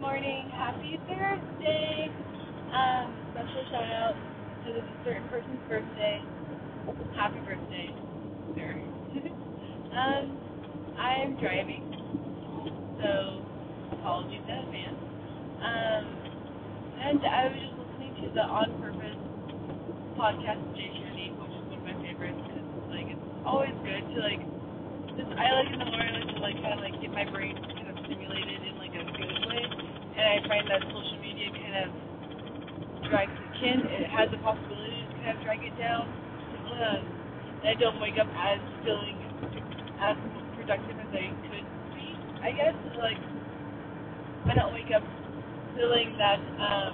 morning. Happy Thursday. Um, special shout out to this certain person's birthday. Happy birthday, sir. um, I'm driving, so apologies in advance. Um, and I was just listening to the On Purpose podcast with Jay Shetty, which is one of my favorites because like it's always good to like just I like in the morning like, to like kind of like get my brain kind of stimulated in like a good way, and I find that social media kind of drags it can it has the possibility to kind of drag it down. Um, and I don't wake up as feeling as productive as I could be. I guess like I don't wake up feeling that um,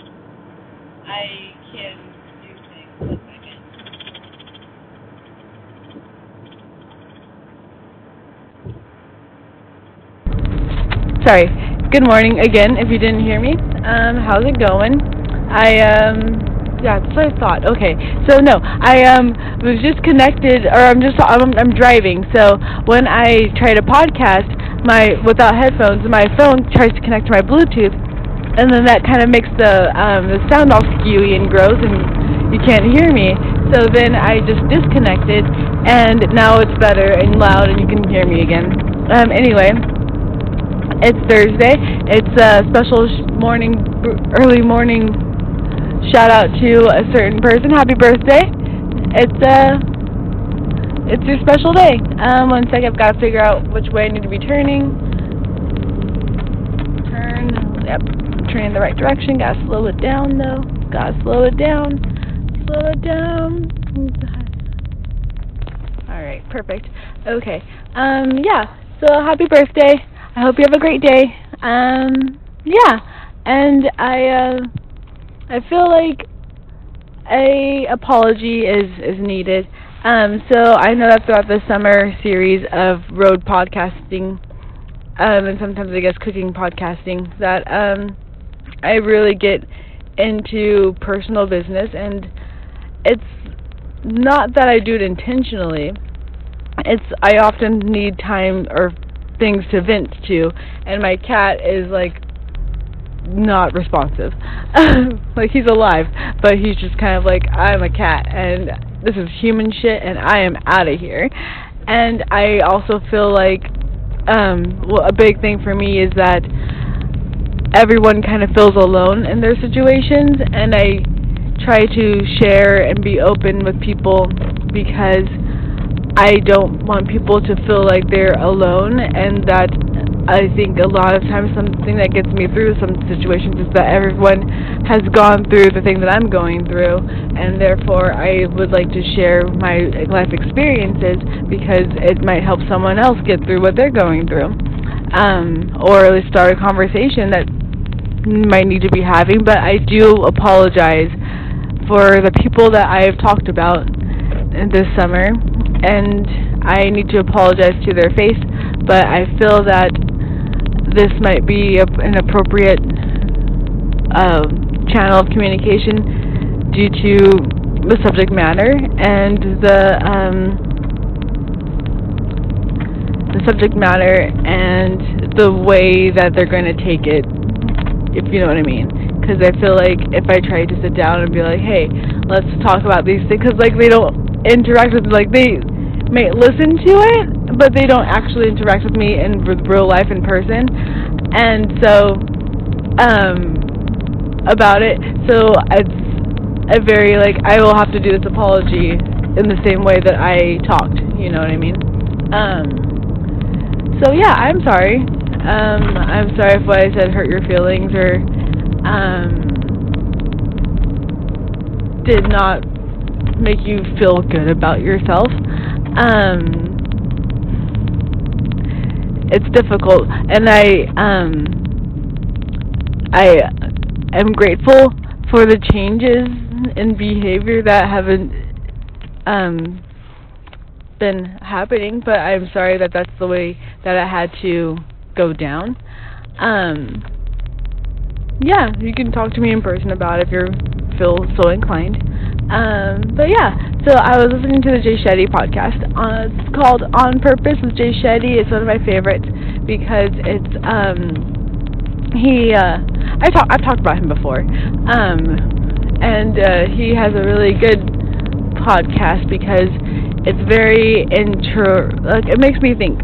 I can do things. Sorry. Good morning again. If you didn't hear me, um, how's it going? I um, yeah, that's what I thought. Okay, so no, I um was just connected, or I'm just I'm, I'm driving. So when I try to podcast, my without headphones, my phone tries to connect to my Bluetooth, and then that kind of makes the um the sound all skewy and gross, and you can't hear me. So then I just disconnected, and now it's better and loud, and you can hear me again. Um, anyway. It's Thursday. It's a special morning, early morning shout out to a certain person. Happy birthday! It's uh, it's your special day. Um, one sec, I've got to figure out which way I need to be turning. Turn. Yep, turning in the right direction. Gotta slow it down though. Gotta slow it down. Slow it down. All right, perfect. Okay. Um, yeah. So happy birthday. I hope you have a great day. Um, yeah, and I uh, I feel like a apology is is needed. Um, so I know that throughout the summer series of road podcasting, um, and sometimes I guess cooking podcasting, that um, I really get into personal business, and it's not that I do it intentionally. It's I often need time or things to vent to, and my cat is like not responsive. like he's alive, but he's just kind of like I'm a cat, and this is human shit, and I am out of here. And I also feel like um, well, a big thing for me is that everyone kind of feels alone in their situations, and I try to share and be open with people because I don't want people to feel like they're alone, and that I think a lot of times something that gets me through some situations is that everyone has gone through the thing that I'm going through, and therefore I would like to share my life experiences because it might help someone else get through what they're going through, um, or at least start a conversation that might need to be having. But I do apologize for the people that I have talked about this summer, and I need to apologize to their face, but I feel that this might be a, an appropriate uh, channel of communication due to the subject matter and the um, the subject matter and the way that they're going to take it, if you know what I mean. Because I feel like if I try to sit down and be like, hey, let's talk about these things, because like they don't interact with like they may listen to it, but they don't actually interact with me in real life in person. And so, um, about it, so it's a very like I will have to do this apology in the same way that I talked. You know what I mean? Um, so yeah, I'm sorry. Um, I'm sorry if what I said hurt your feelings or um, did not make you feel good about yourself. Um, it's difficult, and I um, I am grateful for the changes in behavior that haven't um, been happening. But I'm sorry that that's the way that I had to go down. Um, yeah, you can talk to me in person about it if you feel so inclined. Um, but yeah, so I was listening to the Jay Shetty podcast. Uh, it's called On Purpose with Jay Shetty. It's one of my favorites because it's um, he uh, I talk I've talked about him before. Um, and uh, he has a really good podcast because it's very intro. Like it makes me think,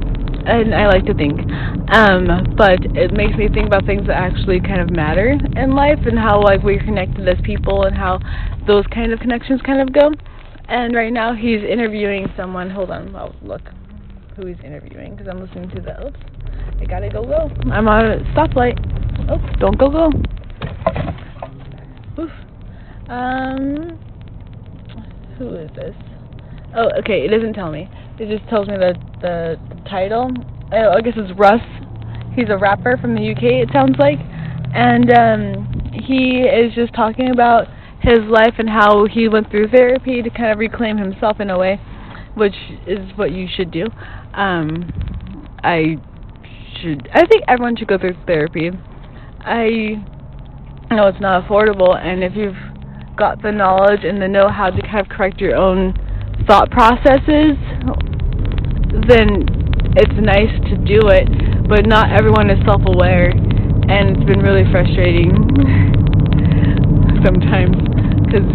and I like to think. Um, but it makes me think about things that actually kind of matter in life and how like we're connected as people and how those kind of connections kind of go. And right now he's interviewing someone. Hold on, I'll look who he's interviewing because I'm listening to the. Oops, I gotta go go. I'm on a stoplight. Oh, don't go go. Oof. Um, who is this? Oh, okay. It doesn't tell me. It just tells me the the, the title. Oh, I guess it's Russ. He's a rapper from the UK. It sounds like, and um, he is just talking about his life and how he went through therapy to kind of reclaim himself in a way, which is what you should do. Um, I should. I think everyone should go through therapy. I know it's not affordable, and if you've got the knowledge and the know-how to kind of correct your own thought processes, then it's nice to do it. But not everyone is self-aware, and it's been really frustrating sometimes because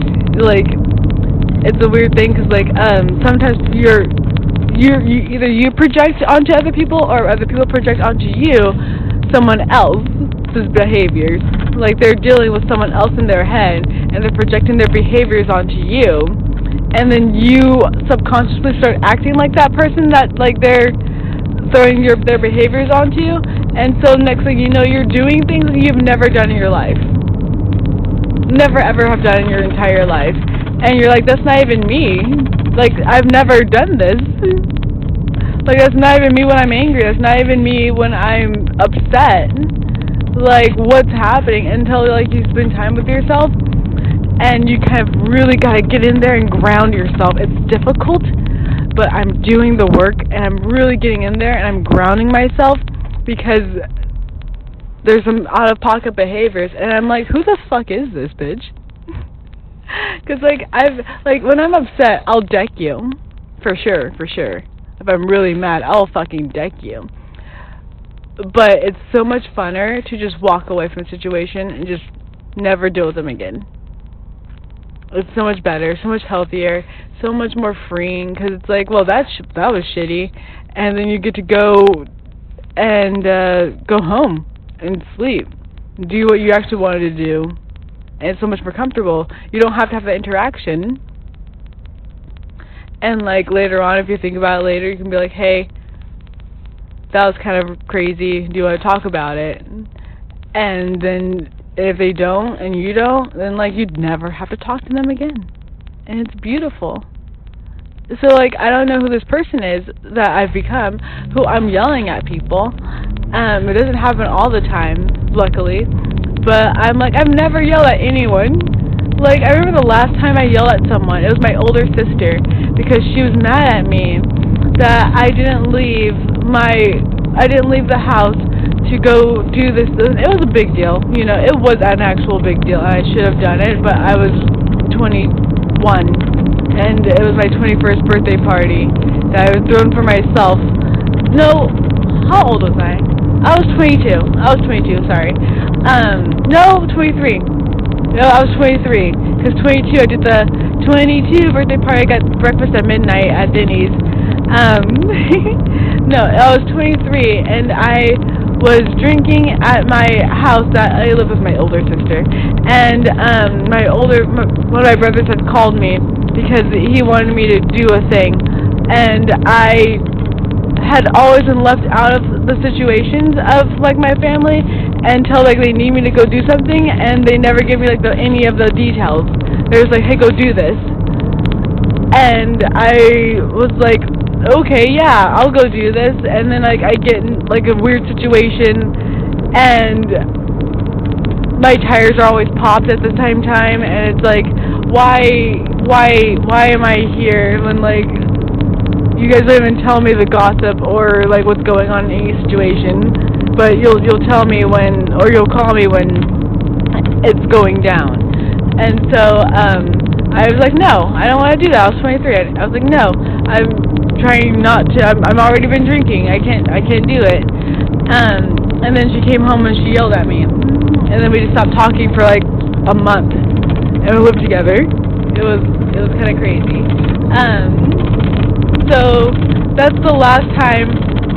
like it's a weird thing because like um sometimes you're you you either you project onto other people or other people project onto you someone else's behaviors like they're dealing with someone else in their head and they're projecting their behaviors onto you and then you subconsciously start acting like that person that like they're throwing your their behaviors onto you and so next thing you know you're doing things you've never done in your life never ever have done in your entire life. And you're like, that's not even me. Like, I've never done this. like, that's not even me when I'm angry. That's not even me when I'm upset. Like, what's happening? Until, like, you spend time with yourself and you kind of really got to get in there and ground yourself. It's difficult, but I'm doing the work and I'm really getting in there and I'm grounding myself because there's some out of pocket behaviors and I'm like, who the fuck is this bitch? Cuz like I've like when I'm upset, I'll deck you. For sure, for sure. If I'm really mad, I'll fucking deck you. But it's so much funner to just walk away from a situation and just never deal with them again. It's so much better, so much healthier, so much more freeing because it's like, well, that sh- that was shitty, and then you get to go and uh, go home and sleep. Do what you actually wanted to do. And it's so much more comfortable. You don't have to have that interaction. And like later on, if you think about it later, you can be like, hey, that was kind of crazy. Do you want to talk about it? And then if they don't and you don't, then like you'd never have to talk to them again. And it's beautiful. So like I don't know who this person is that I've become, who I'm yelling at people, um, it doesn't happen all the time, luckily. But I'm like, I've never yelled at anyone. Like, I remember the last time I yelled at someone, it was my older sister, because she was mad at me that I didn't leave my, I didn't leave the house to go do this. It was a big deal, you know, it was an actual big deal, I should have done it, but I was 21, and it was my 21st birthday party that I was throwing for myself. No, how old was I? I was 22. I was 22, sorry. Um, no, 23. No, I was 23. Because 22, I did the 22 birthday party. I got breakfast at midnight at Denny's. Um, no, I was 23, and I was drinking at my house that I live with my older sister. And um, my older, my, one of my brothers had called me because he wanted me to do a thing. And I had always been left out of the situations of like my family until like they need me to go do something and they never give me like the any of the details. They was like, hey, go do this, and I was like, okay, yeah, I'll go do this, and then like I get in like a weird situation and my tires are always popped at the same time and it's like why why why am I here when like you guys don't even tell me the gossip or like what's going on in any situation, but you'll you'll tell me when or you'll call me when it's going down. And so um I was like, no, I don't want to do that. I was 23. I, I was like, no, I'm trying not to. I'm, I'm already been drinking. I can't. I can't do it. Um, and then she came home and she yelled at me. and then we just stopped talking for like a month, and we lived together. It was it was kind of crazy. Um, so that's the last time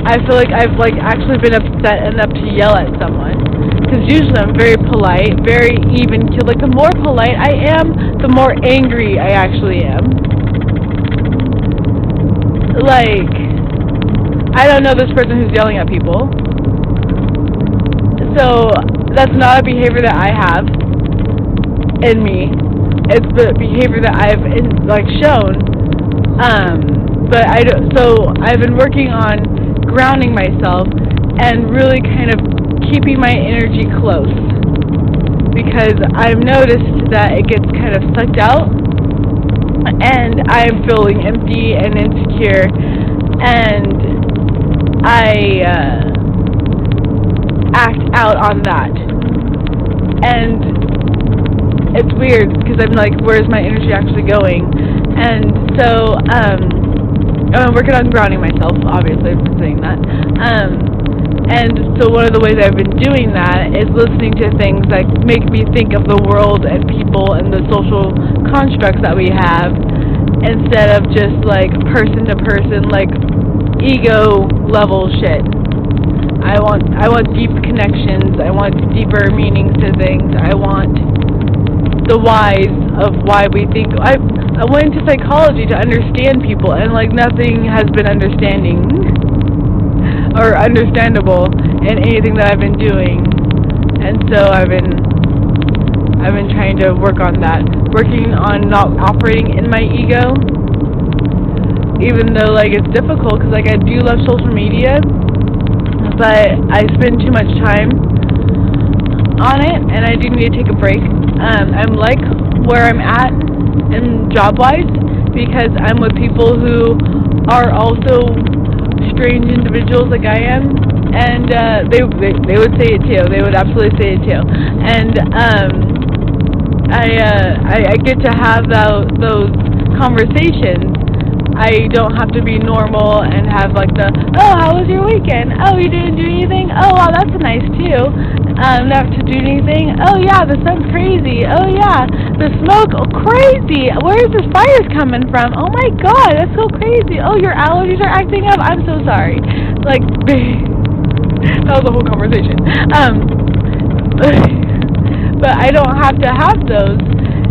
I feel like I've like actually been upset enough to yell at someone. Because usually I'm very polite, very even. Like the more polite I am, the more angry I actually am. Like I don't know this person who's yelling at people. So that's not a behavior that I have in me. It's the behavior that I've in, like shown. Um, but I don't, so I've been working on grounding myself and really kind of keeping my energy close because I've noticed that it gets kind of sucked out and I'm feeling empty and insecure. And I uh, act out on that. And it's weird because I'm like where's my energy actually going? And so um I'm working on grounding myself, obviously, been saying that. Um, and so one of the ways I've been doing that is listening to things that make me think of the world and people and the social constructs that we have instead of just like person to person, like ego level shit. I want I want deep connections. I want deeper meanings to things. I want the whys of why we think I I went into psychology to understand people, and like nothing has been understanding or understandable in anything that I've been doing. And so I've been I've been trying to work on that, working on not operating in my ego. Even though like it's difficult because like I do love social media, but I spend too much time on it, and I do need to take a break. Um, I'm like where I'm at and job wise because I'm with people who are also strange individuals like I am and uh they, they they would say it too. They would absolutely say it too. And um I uh I, I get to have those those conversations I don't have to be normal and have like the oh how was your weekend? Oh you didn't do anything? Oh wow that's nice too. Um not to do anything? Oh yeah the sun's crazy. Oh yeah the smoke oh, crazy. Where is this fire coming from? Oh my god that's so crazy. Oh your allergies are acting up? I'm so sorry. Like that was a whole conversation. Um but I don't have to have those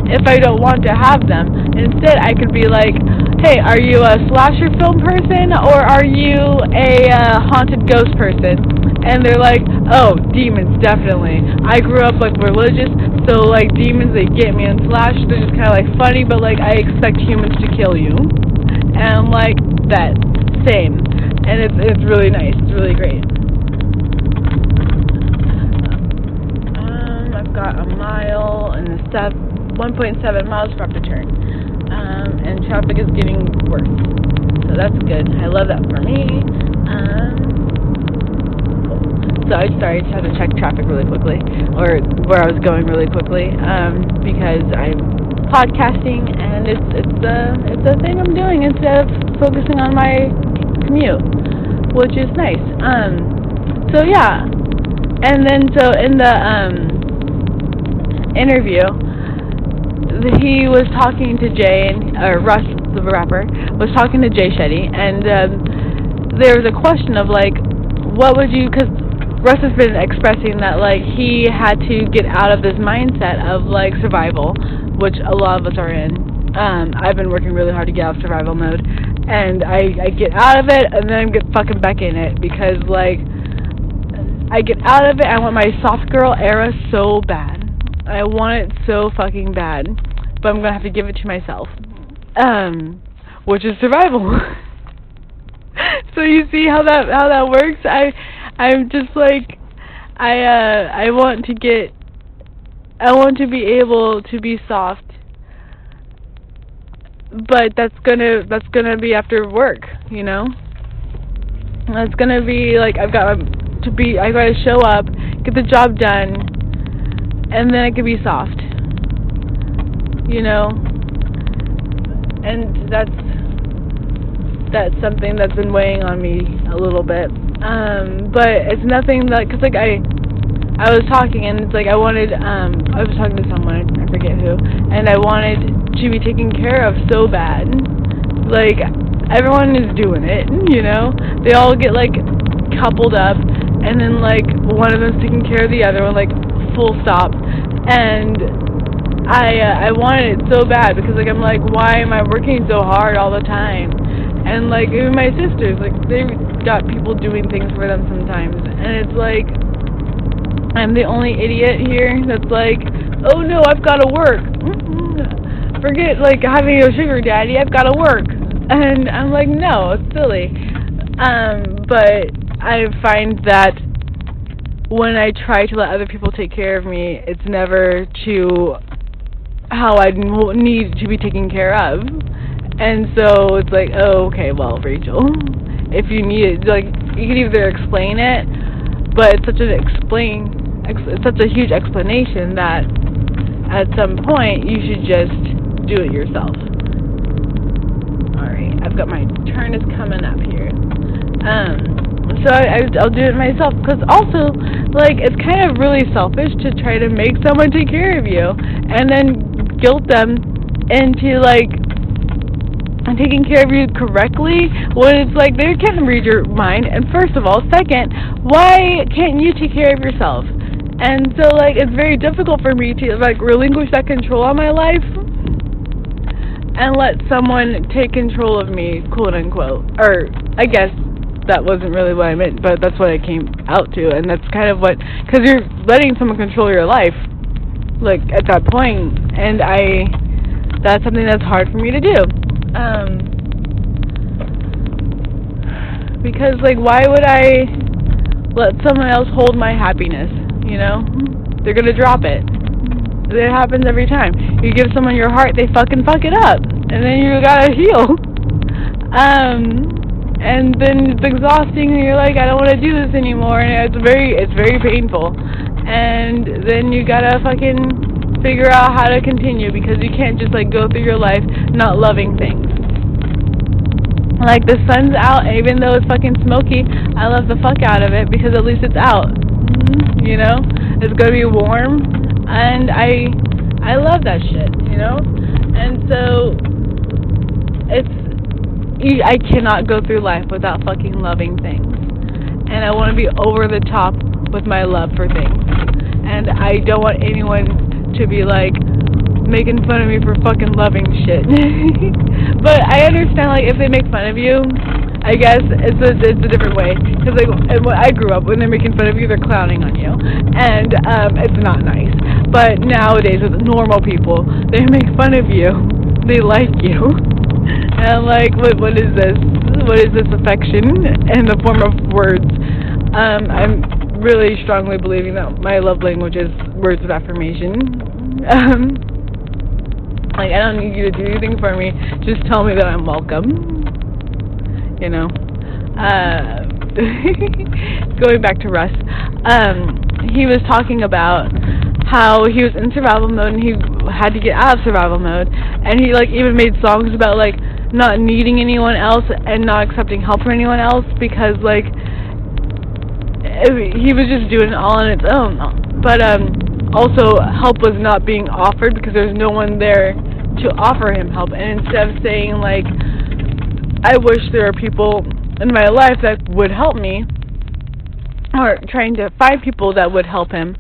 if I don't want to have them. Instead I could be like hey, are you a slasher film person or are you a uh, haunted ghost person? And they're like, oh, demons, definitely. I grew up like religious, so like demons, they get me. And slash, they're just kind of like funny, but like I expect humans to kill you. And I'm like, that, same. And it's it's really nice. It's really great. Um, I've got a mile and step, 1.7 miles for up to turn um, and traffic is getting worse. So that's good. I love that for me. Um, so I sorry, I just had to check traffic really quickly, or where I was going really quickly, um, because I'm podcasting and it's it's a it's a thing I'm doing instead of focusing on my commute, which is nice. Um, so yeah, and then so in the um interview he was talking to Jay and uh, Russ, the rapper, was talking to Jay Shetty, and um, there was a question of like, what would you? Because Russ has been expressing that like he had to get out of this mindset of like survival, which a lot of us are in. Um, I've been working really hard to get out of survival mode, and I I get out of it and then I'm get fucking back in it because like I get out of it. I want my soft girl era so bad. I want it so fucking bad but I'm gonna have to give it to myself. Um, which is survival. so you see how that how that works. I I'm just like I uh I want to get I want to be able to be soft. But that's gonna that's gonna be after work, you know? That's gonna be like I've got to be I gotta show up, get the job done, and then it could be soft you know and that's that's something that's been weighing on me a little bit um but it's nothing that because like i I was talking and it's like I wanted um I was talking to someone I forget who and I wanted to be taken care of so bad. Like everyone is doing it, you know. They all get like coupled up and then like one of them's taking care of the other one like full stop. And I uh, I wanted it so bad because like I'm like why am I working so hard all the time? And like even my sisters like they got people doing things for them sometimes. And it's like I'm the only idiot here that's like oh no I've got to work. Mm-hmm. forget like having a sugar daddy. I've got to work. And I'm like no it's silly. Um but I find that when I try to let other people take care of me, it's never to how I need to be taken care of. And so it's like, oh, okay, well, Rachel, if you need it, like, you can either explain it, but it's such an explain, it's such a huge explanation that at some point you should just do it yourself. Alright, I've got my turn is coming up here. Um, so I, I will do it myself because also like it's kind of really selfish to try to make someone take care of you and then guilt them into like taking care of you correctly when it's like they can't read your mind. And first of all second why can't you take care of yourself? And so like it's very difficult for me to like relinquish that control on my life and let someone take control of me quote unquote. Or i guess that wasn't really what I meant, but that's what I came out to, and that's kind of what, because you're letting someone control your life, like at that point, and I, that's something that's hard for me to do, um, because like why would I let someone else hold my happiness? You know, they're gonna drop it. It happens every time. You give someone your heart, they fucking fuck it up, and then you gotta heal. Um, and then it's exhausting and you're like I don't want to do this anymore and it's very it's very painful. And then you gotta fucking figure out how to continue because you can't just like go through your life not loving things. Like the sun's out even though it's fucking smoky I love the fuck out of it because at least it's out mm-hmm. you know? It's gonna be warm and I I love that shit you know? And so it's I cannot go through life without fucking loving things. And I want to be over the top with my love for things. And I don't want anyone to be like making fun of me for fucking loving shit. but I understand like if they make fun of you, I guess it's a it's a different way because like when I grew up when they're making fun of you, they're clowning on you, and um, it's not nice. But nowadays with normal people, they make fun of you, they like you. And I'm like, what, what is this? What is this affection in the form of words? Um, I'm really strongly believing that my love language is words of affirmation. Um, like, I don't need you to do anything for me. Just tell me that I'm welcome. You know? Uh, going back to Russ, um, he was talking about how he was in survival mode and he had to get out of survival mode and he like even made songs about like not needing anyone else and not accepting help from anyone else because like he was just doing it all on its own. But um also help was not being offered because there's no one there to offer him help. And instead of saying like I wish there were people in my life that would help me or trying to find people that would help him,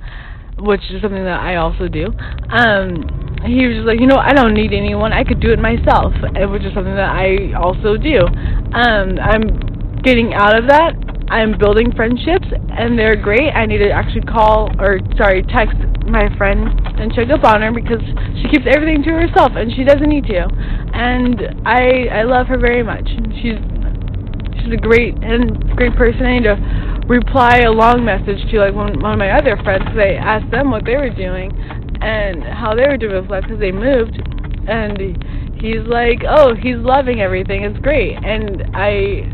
which is something that I also do. Um he was just like, you know, I don't need anyone. I could do it myself, which is something that I also do. Um, I'm getting out of that. I'm building friendships, and they're great. I need to actually call or sorry, text my friend and check up on her because she keeps everything to herself, and she doesn't need to. And I I love her very much. She's she's a great and great person. I need to reply a long message to like one, one of my other friends They asked them what they were doing, and how they were doing with life because they moved. And he's like oh he's loving everything. It's great. And i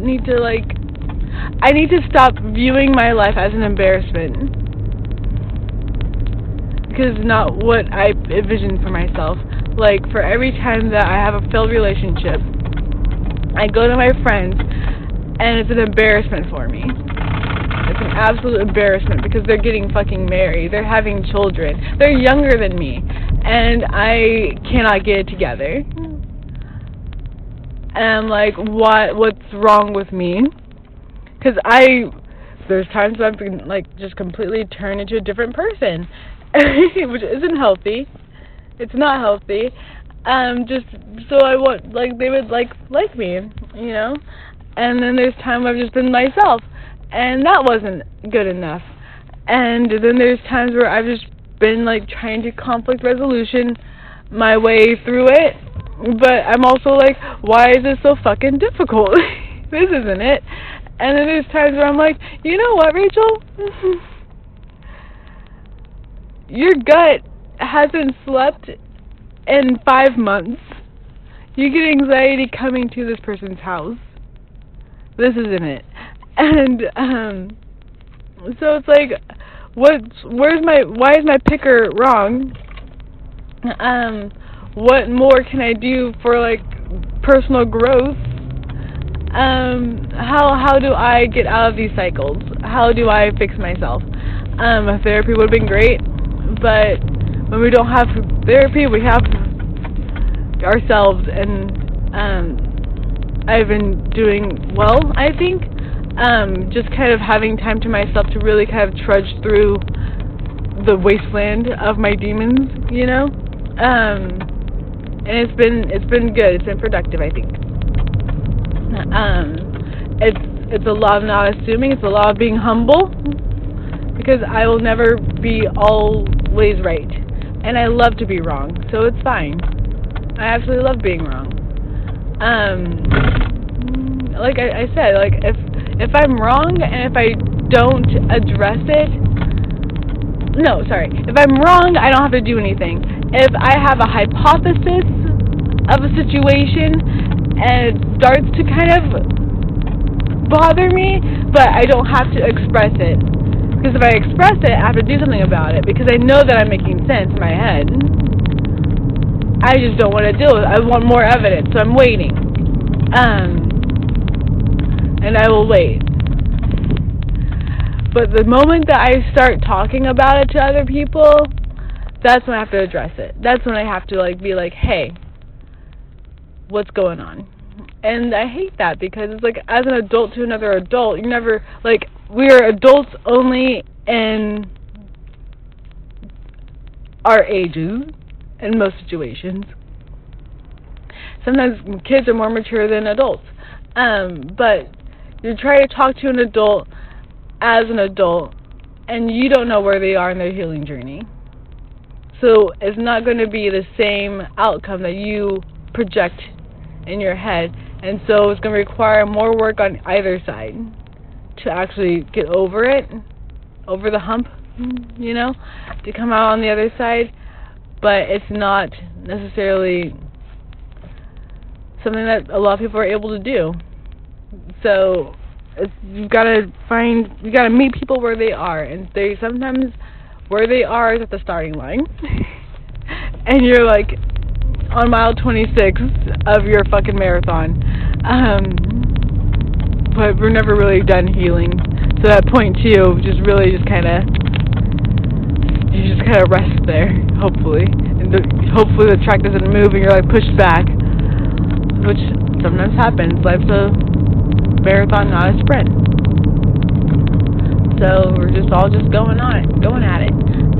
need to like i need to stop viewing my life as an embarrassment. Because not what i envisioned for myself. Like for every time that i have a failed relationship i go to my friends and it's an embarrassment for me It's an absolute embarrassment because they're getting fucking married. They're having children. They're younger than me. And I cannot get it together. And I'm like, what? What's wrong with me? Because I, there's times I've been like just completely turned into a different person, which isn't healthy. It's not healthy. Um, just so I want like they would like like me, you know. And then there's time I've just been myself, and that wasn't good enough. And then there's times where I've just been like trying to conflict resolution my way through it, but I'm also like, why is this so fucking difficult? this isn't it. And then there's times where I'm like, you know what, Rachel? Your gut hasn't slept in five months. You get anxiety coming to this person's house. This isn't it. And um so it's like what's where's my why is my picker wrong? Um what more can I do for like personal growth? Um how how do I get out of these cycles? How do I fix myself? Um therapy would have been great, but when we don't have therapy, we have ourselves, and um, I've been doing well, I think. Um, just kind of having time to myself to really kind of trudge through the wasteland of my demons, you know. Um, and it's been it's been good. It's been productive, I think. Um, it's it's a law of not assuming. It's a law of being humble because I will never be always right, and I love to be wrong, so it's fine. I absolutely love being wrong. Um, like I, I said, like if if I'm wrong and if I don't address it, no, sorry. If I'm wrong, I don't have to do anything. If I have a hypothesis of a situation and it starts to kind of bother me, but I don't have to express it. Because if I express it, I have to do something about it because I know that I'm making sense in my head. I just don't want to deal with it. I want more evidence, so I'm waiting. Um, and I will wait. But the moment that I start talking about it to other people, that's when I have to address it. That's when I have to like be like, "Hey, what's going on?" And I hate that because it's like as an adult to another adult, you're never like we are adults only in our ages in most situations. Sometimes kids are more mature than adults. Um, but you try to talk to an adult as an adult and you don't know where they are in their healing journey. So it's not going to be the same outcome that you project in your head. And so it's going to require more work on either side to actually get over it, over the hump, you know, to come out on the other side but it's not necessarily something that a lot of people are able to do. So it's, you've got to find, you got to meet people where they are, and they sometimes where they are is at the starting line, and you're like on mile 26 of your fucking marathon. Um, but we're never really done healing. So that point two, just really just kind of you just kind of rest there, hopefully. And the, hopefully the track doesn't move and you're like pushed back, which sometimes happens. Life's a marathon, not a sprint. So we're just all just going on it, going at it.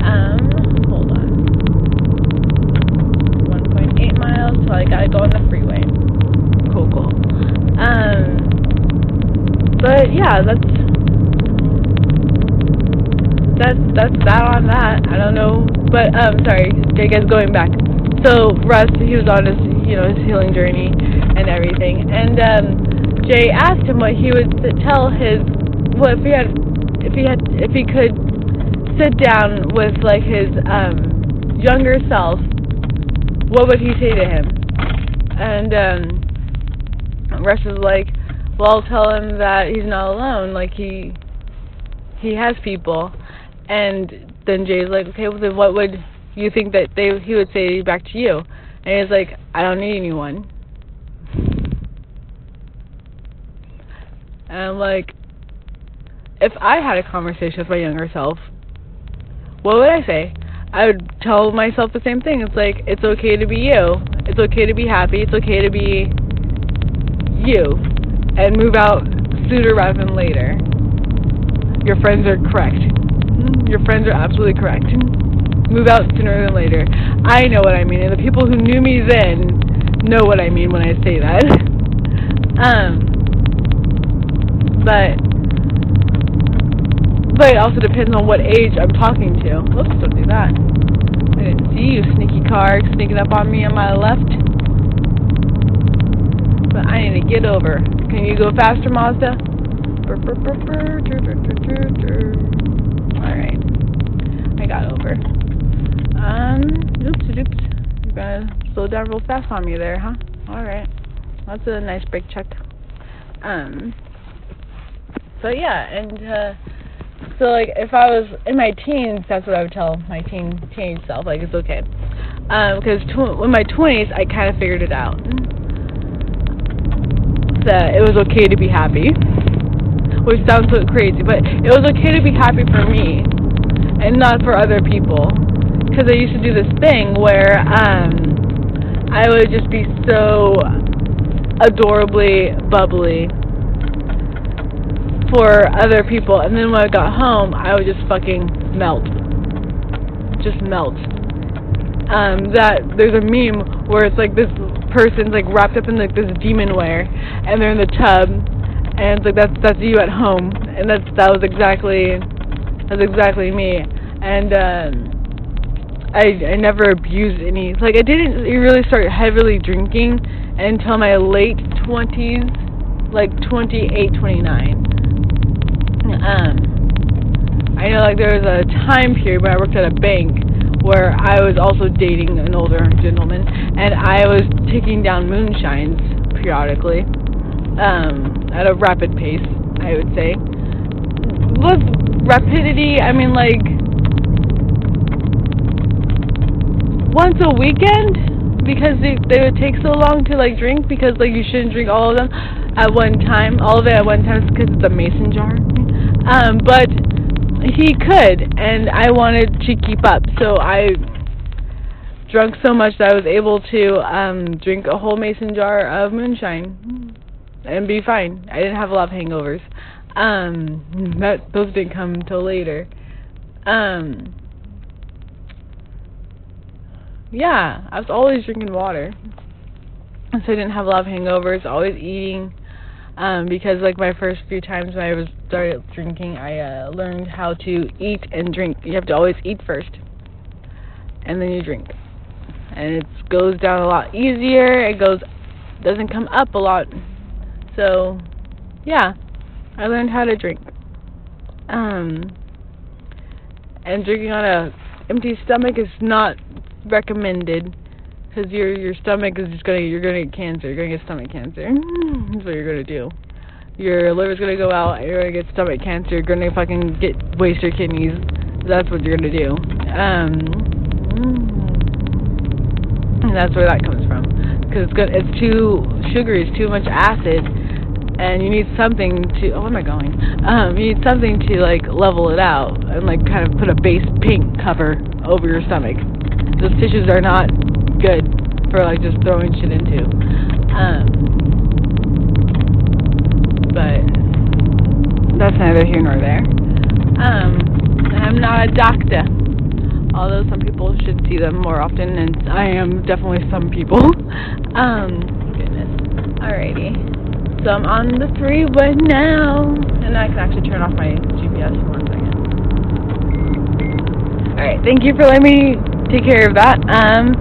Um, hold on. 1.8 miles till I gotta go on the freeway. Cool, cool. Um, but yeah, that's that's that's that on that. I don't know, but um, sorry, I guess going back. So Russ, he was on his you know his healing journey and everything, and um, Jay asked him what he would tell his well if he had if he had if he could sit down with like his um younger self, what would he say to him? And um, Russ is like, well, I'll tell him that he's not alone. Like he he has people and then Jay's like, okay, well then what would you think that they he would say back to you? And he's like, I don't need anyone. And like, if I had a conversation with my younger self, what would I say? I would tell myself the same thing. It's like it's okay to be you. It's okay to be happy. It's okay to be you, and move out sooner rather than later. Your friends are correct. Your friends are absolutely correct. Move out sooner than later. I know what I mean, and the people who knew me then know what I mean when I say that. um, but but it also depends on what age I'm talking to. Whoops, don't do that. I didn't see you, sneaky car, sneaking up on me on my left. But I need to get over. Can you go faster, Mazda? Alright. I got over. Um, oops, oops. You're gonna slow down real fast on me there, huh? Alright. That's a nice brake check. Um, so yeah, and, uh, so like if I was in my teens, that's what I would tell my teen teenage self. Like it's okay, because um, tw- in my twenties I kind of figured it out. That it was okay to be happy, which sounds so crazy, but it was okay to be happy for me, and not for other people. Because I used to do this thing where um, I would just be so adorably bubbly for other people, and then when I got home, I would just fucking melt, just melt. Um, that there's a meme where it's like this person's like wrapped up in like this demon wear, and they're in the tub, and it's like that's that's you at home, and that's that was exactly that's exactly me, and um, I I never abused any like I didn't really start heavily drinking until my late twenties, like 28, 29 um, I know like there was a time period when I worked at a bank where I was also dating an older gentleman, and I was taking down moonshines periodically um, at a rapid pace. I would say. With rapidity, I mean like once a weekend because they they would take so long to like drink because like you shouldn't drink all of them at one time, all of it at one time because it's a mason jar. Um, but he could, and I wanted to keep up, so I drunk so much that I was able to um, drink a whole mason jar of moonshine and be fine. I didn't have a lot of hangovers. Um, that those didn't come until later. Um, yeah, I was always drinking water, so I didn't have a lot of hangovers. Always eating um, because like my first few times when I was started drinking, I uh, learned how to eat and drink. You have to always eat first, and then you drink, and it goes down a lot easier. It goes doesn't come up a lot. So, yeah, I learned how to drink. Um, and drinking on a empty stomach is not recommended because your your stomach is just gonna you're gonna get cancer. You're gonna get stomach cancer. That's what you're gonna do. Your liver's gonna go out. You're gonna get stomach cancer. You're gonna fucking get waste your kidneys. That's what you're gonna do. Um, and that's where that comes from. Because it's good. It's too sugary. It's too much acid. And you need something to. Oh, where am I going? Um, you need something to like level it out and like kind of put a base pink cover over your stomach. Those tissues are not good for like just throwing shit into. Um, but that's neither here nor there. Um, I'm not a doctor, although some people should see them more often, and I am definitely some people. um, goodness. Alrighty. So I'm on the three freeway now, and I can actually turn off my GPS for one second. Alright, thank you for letting me take care of that. Um,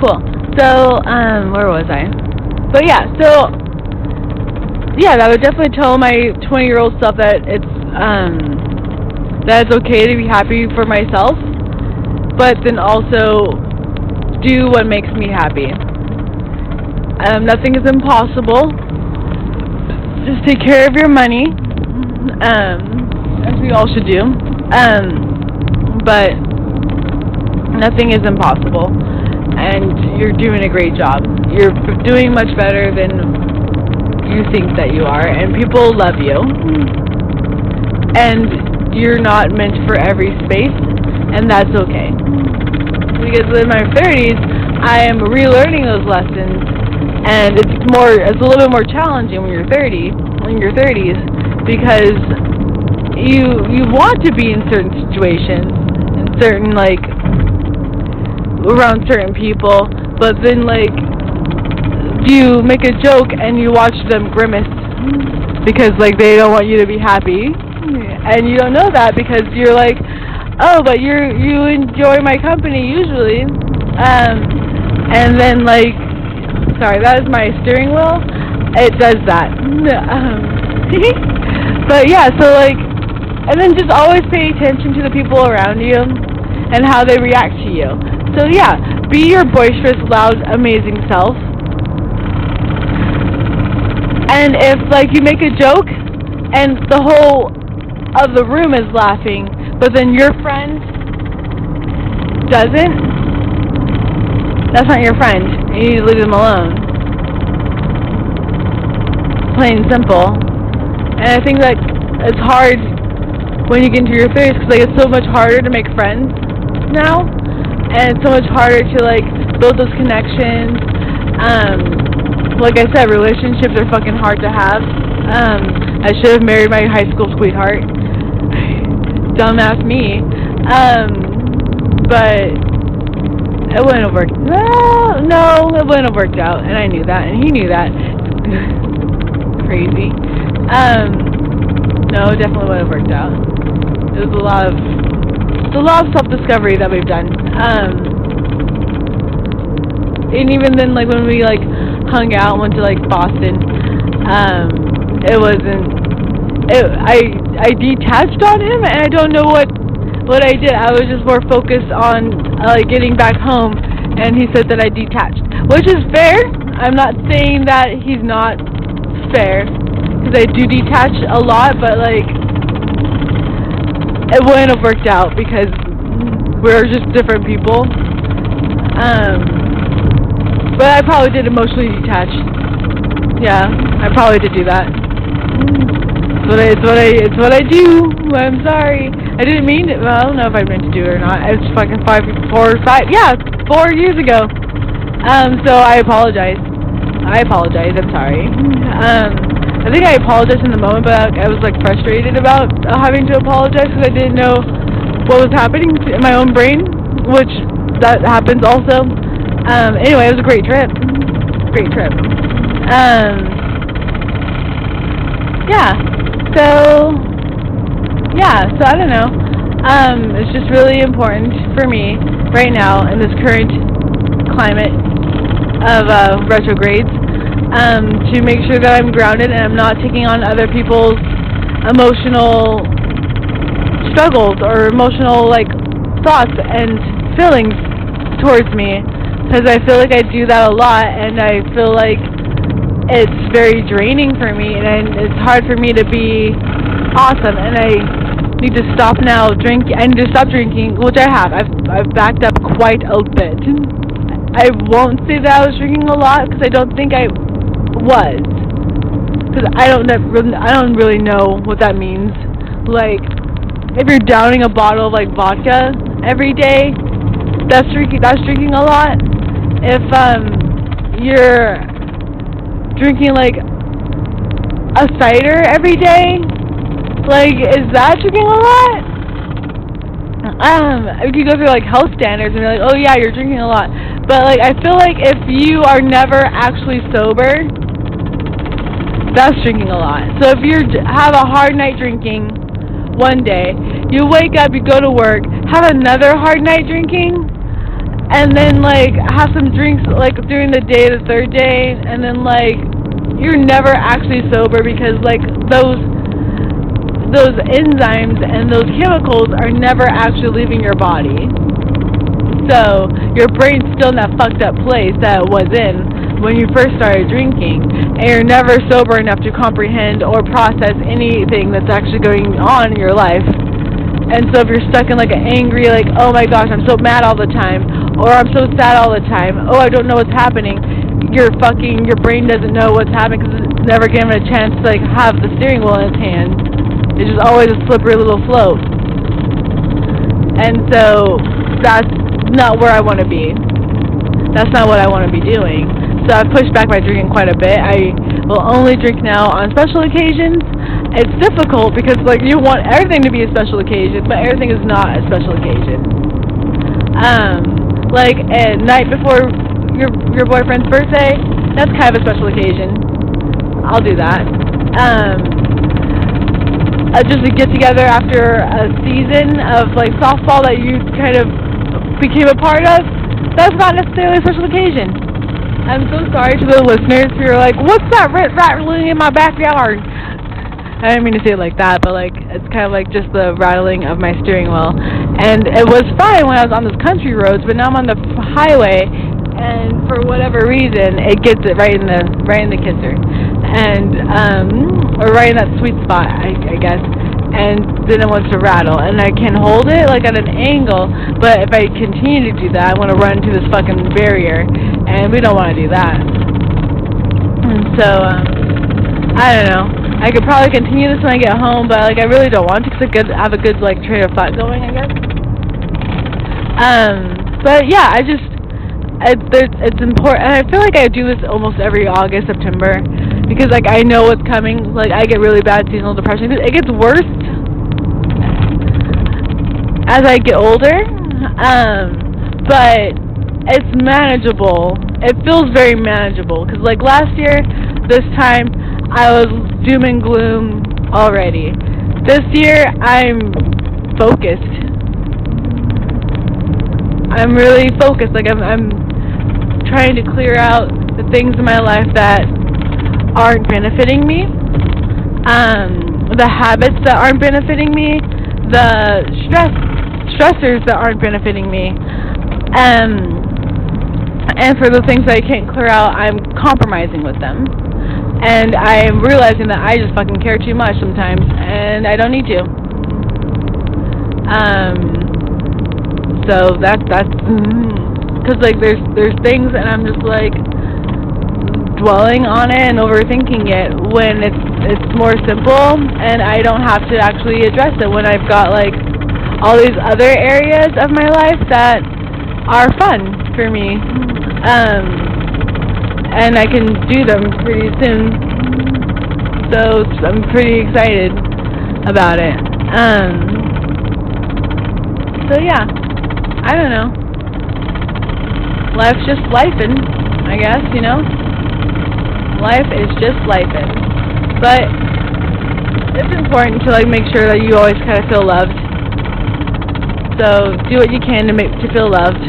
cool. So, um, where was I? But yeah, so yeah, I would definitely tell my 20 year old self that it's um that it's okay to be happy for myself, but then also do what makes me happy. Um, nothing is impossible. Just take care of your money, um, as we all should do. Um, but nothing is impossible and you're doing a great job. You're doing much better than you think that you are, and people love you. and you're not meant for every space, and that's okay. Because in my 30s, I am relearning those lessons, and it's more, it's a little bit more challenging when you're 30, in your 30s, because you you want to be in certain situations, in certain like around certain people, but then like you make a joke and you watch them grimace because like they don't want you to be happy. And you don't know that because you're like oh but you're you enjoy my company usually. Um and then like sorry that is my steering wheel. It does that. Um, but yeah so like and then just always pay attention to the people around you and how they react to you so yeah be your boisterous loud amazing self and if like you make a joke and the whole of the room is laughing, but then your friend doesn't, that's not your friend. You need to leave them alone. Plain simple. And I think that it's hard when you get into your 30s because like it's so much harder to make friends now, and it's so much harder to like build those connections. Um, like I said, relationships are fucking hard to have. Um, I should have married my high school sweetheart. Dumbass me. Um, but it wouldn't have worked. No, no, it wouldn't have worked out, and I knew that, and he knew that. Crazy. Um, no, it definitely would have worked out. It was a lot of, a lot of self-discovery that we've done. Um, and even then, like when we like hung out, went to like Boston. Um, it wasn't. It, I I detached on him, and I don't know what what I did. I was just more focused on uh, like getting back home, and he said that I detached, which is fair. I'm not saying that he's not fair, because I do detach a lot, but like it wouldn't have worked out because we're just different people. Um, but I probably did emotionally detach. Yeah, I probably did do that. It's what I, it's what I, it's what I do. I'm sorry. I didn't mean it. Well, I don't know if I meant to do it or not. It's fucking five, four, five. Yeah, four years ago. Um, so I apologize. I apologize. I'm sorry. Um, I think I apologized in the moment, but I was like frustrated about uh, having to apologize because I didn't know what was happening in my own brain, which that happens also. Um, anyway, it was a great trip. Great trip. Um, yeah. So, yeah. So I don't know. Um, it's just really important for me right now in this current climate of uh, retrogrades um, to make sure that I'm grounded and I'm not taking on other people's emotional struggles or emotional like thoughts and feelings towards me because I feel like I do that a lot, and I feel like it's very draining for me, and it's hard for me to be awesome, and I need to stop now drink. I need to stop drinking, which I have. I've I've backed up quite a bit. I won't say that I was drinking a lot because I don't think I was, because I don't I don't really know what that means. Like, if you're downing a bottle of like vodka every day, that's drinking. That's drinking a lot if um you're drinking like a cider every day, like is that drinking a lot? Um, you could go through like health standards and be like, oh yeah, you're drinking a lot. But like I feel like if you are never actually sober, that's drinking a lot. So if you have a hard night drinking one day, you wake up, you go to work, have another hard night drinking, and then like have some drinks like during the day the third day and then like you're never actually sober because like those those enzymes and those chemicals are never actually leaving your body so your brain's still in that fucked up place that it was in when you first started drinking and you're never sober enough to comprehend or process anything that's actually going on in your life and so if you're stuck in like an angry like oh my gosh i'm so mad all the time or I'm so sad all the time. Oh, I don't know what's happening. Your fucking your brain doesn't know what's happening because it's never given a chance to like have the steering wheel in its hand. It's just always a slippery little slope. And so that's not where I want to be. That's not what I want to be doing. So I've pushed back my drinking quite a bit. I will only drink now on special occasions. It's difficult because like you want everything to be a special occasion, but everything is not a special occasion. Um, like at night before your your boyfriend's birthday, that's kind of a special occasion. I'll do that. Um, uh, just a get together after a season of like softball that you kind of became a part of. That's not necessarily a special occasion. I'm so sorry to the listeners who are like, "What's that rat rattling in my backyard?" I didn't mean to say it like that, but like it's kind of like just the rattling of my steering wheel. And it was fine when I was on those country roads, but now I'm on the highway and for whatever reason, it gets it right in the right in the kisser, and um, or right in that sweet spot, I, I guess. And then it wants to rattle, and I can hold it like at an angle, but if I continue to do that, I want to run into this fucking barrier, and we don't want to do that. And so um, I don't know. I could probably continue this when I get home, but like I really don't want to because I have a good like train of thought going, I guess. Um, but yeah, I just it, it's important. And I feel like I do this almost every August, September, because like I know what's coming. Like I get really bad seasonal depression. It gets worse as I get older, um, but it's manageable. It feels very manageable because like last year, this time I was doom and gloom already. This year I'm focused. I'm really focused. Like I'm, I'm trying to clear out the things in my life that aren't benefiting me, um, the habits that aren't benefiting me, the stress stressors that aren't benefiting me, um, and for the things that I can't clear out, I'm compromising with them. And I'm realizing that I just fucking care too much sometimes, and I don't need to. Um, so that that's. Because like there's there's things and I'm just like dwelling on it and overthinking it when it's it's more simple and I don't have to actually address it when I've got like all these other areas of my life that are fun for me um and I can do them pretty soon so I'm pretty excited about it um so yeah I don't know life's just lifing, I guess, you know? Life is just lifing. But it's important to like make sure that you always kind of feel loved. So do what you can to make to feel loved.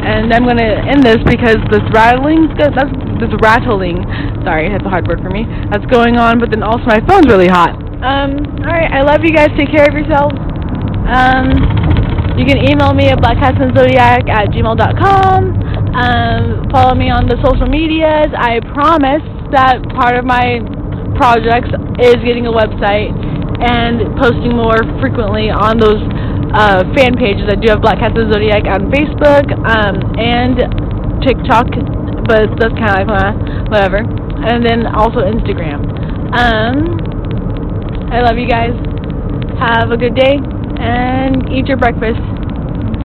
And I'm gonna end this because this rattling, that's this rattling. Sorry, that's a hard word for me. That's going on, but then also my phone's really hot. Um, all right, I love you guys. Take care of yourselves. Um, you can email me at blackcatsandzodiac at gmail.com. Um, follow me on the social medias. I promise that part of my projects is getting a website and posting more frequently on those uh, fan pages. I do have Black Cats of Zodiac on Facebook um, and TikTok, but that's kind of like whatever. And then also Instagram. Um, I love you guys. Have a good day and eat your breakfast.